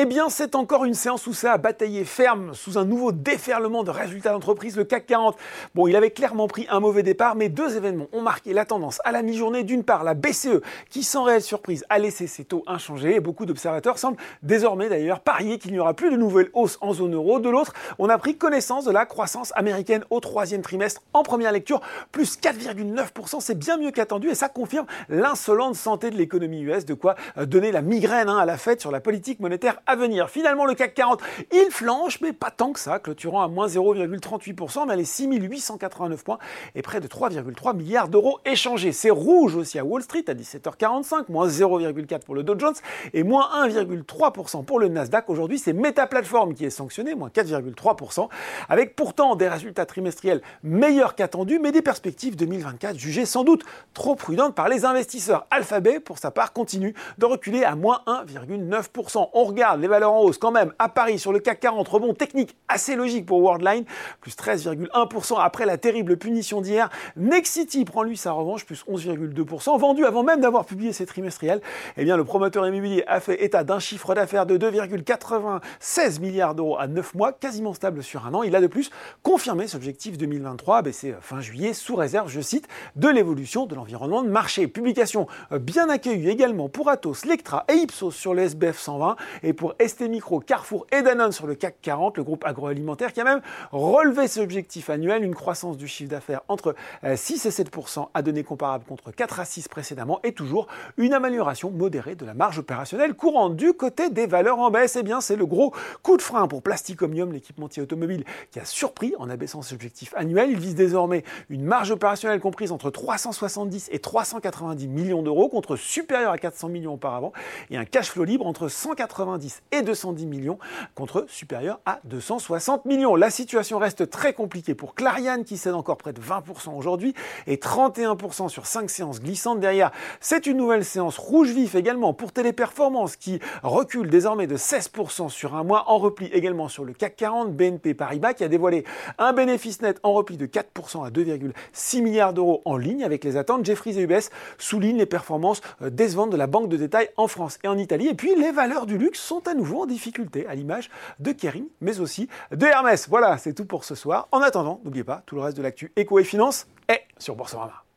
Eh bien, c'est encore une séance où ça a bataillé ferme sous un nouveau déferlement de résultats d'entreprise, le CAC 40. Bon, il avait clairement pris un mauvais départ, mais deux événements ont marqué la tendance à la mi-journée. D'une part, la BCE, qui sans réelle surprise a laissé ses taux inchangés, et beaucoup d'observateurs semblent désormais d'ailleurs parier qu'il n'y aura plus de nouvelles hausses en zone euro. De l'autre, on a pris connaissance de la croissance américaine au troisième trimestre en première lecture, plus 4,9%, c'est bien mieux qu'attendu, et ça confirme l'insolente santé de l'économie US, de quoi euh, donner la migraine hein, à la fête sur la politique monétaire à venir. Finalement, le CAC 40, il flanche, mais pas tant que ça, clôturant à moins 0,38%, mais les 6889 points et près de 3,3 milliards d'euros échangés. C'est rouge aussi à Wall Street à 17h45, moins 0,4 pour le Dow Jones et moins 1,3% pour le Nasdaq. Aujourd'hui, c'est Meta Platform qui est sanctionné, moins 4,3%, avec pourtant des résultats trimestriels meilleurs qu'attendus, mais des perspectives 2024 jugées sans doute trop prudentes par les investisseurs. Alphabet, pour sa part, continue de reculer à moins 1,9%. On regarde les valeurs en hausse quand même à Paris sur le CAC 40, rebond technique assez logique pour Worldline, plus 13,1% après la terrible punition d'hier. Nexity prend lui sa revanche, plus 11,2%, vendu avant même d'avoir publié ses trimestriels. Eh bien, le promoteur immobilier a fait état d'un chiffre d'affaires de 2,96 milliards d'euros à 9 mois, quasiment stable sur un an. Il a de plus confirmé cet objectif 2023, baissé fin juillet, sous réserve, je cite, de l'évolution de l'environnement de marché. Publication bien accueillie également pour Atos, Lectra et Ipsos sur le SBF 120 et pour ST Micro, Carrefour et Danone sur le CAC 40, le groupe agroalimentaire qui a même relevé ses objectifs annuels, une croissance du chiffre d'affaires entre 6 euh, et 7% à données comparables contre 4 à 6 précédemment et toujours une amélioration modérée de la marge opérationnelle courante. Du côté des valeurs en baisse, eh bien c'est le gros coup de frein pour Plastic Omnium, l'équipementier automobile qui a surpris en abaissant ses objectifs annuels. Il vise désormais une marge opérationnelle comprise entre 370 et 390 millions d'euros contre supérieur à 400 millions auparavant et un cash flow libre entre 190 et 210 millions contre supérieur à 260 millions. La situation reste très compliquée pour Clariane qui cède encore près de 20% aujourd'hui et 31% sur 5 séances glissantes derrière. C'est une nouvelle séance rouge vif également pour Téléperformance qui recule désormais de 16% sur un mois en repli également sur le CAC 40. BNP Paribas qui a dévoilé un bénéfice net en repli de 4% à 2,6 milliards d'euros en ligne avec les attentes. Jeffries et UBS soulignent les performances euh, décevantes de la banque de détail en France et en Italie. Et puis les valeurs du luxe à nouveau en difficulté, à l'image de Kering, mais aussi de Hermès. Voilà, c'est tout pour ce soir. En attendant, n'oubliez pas, tout le reste de l'actu éco et finance est sur Boursorama.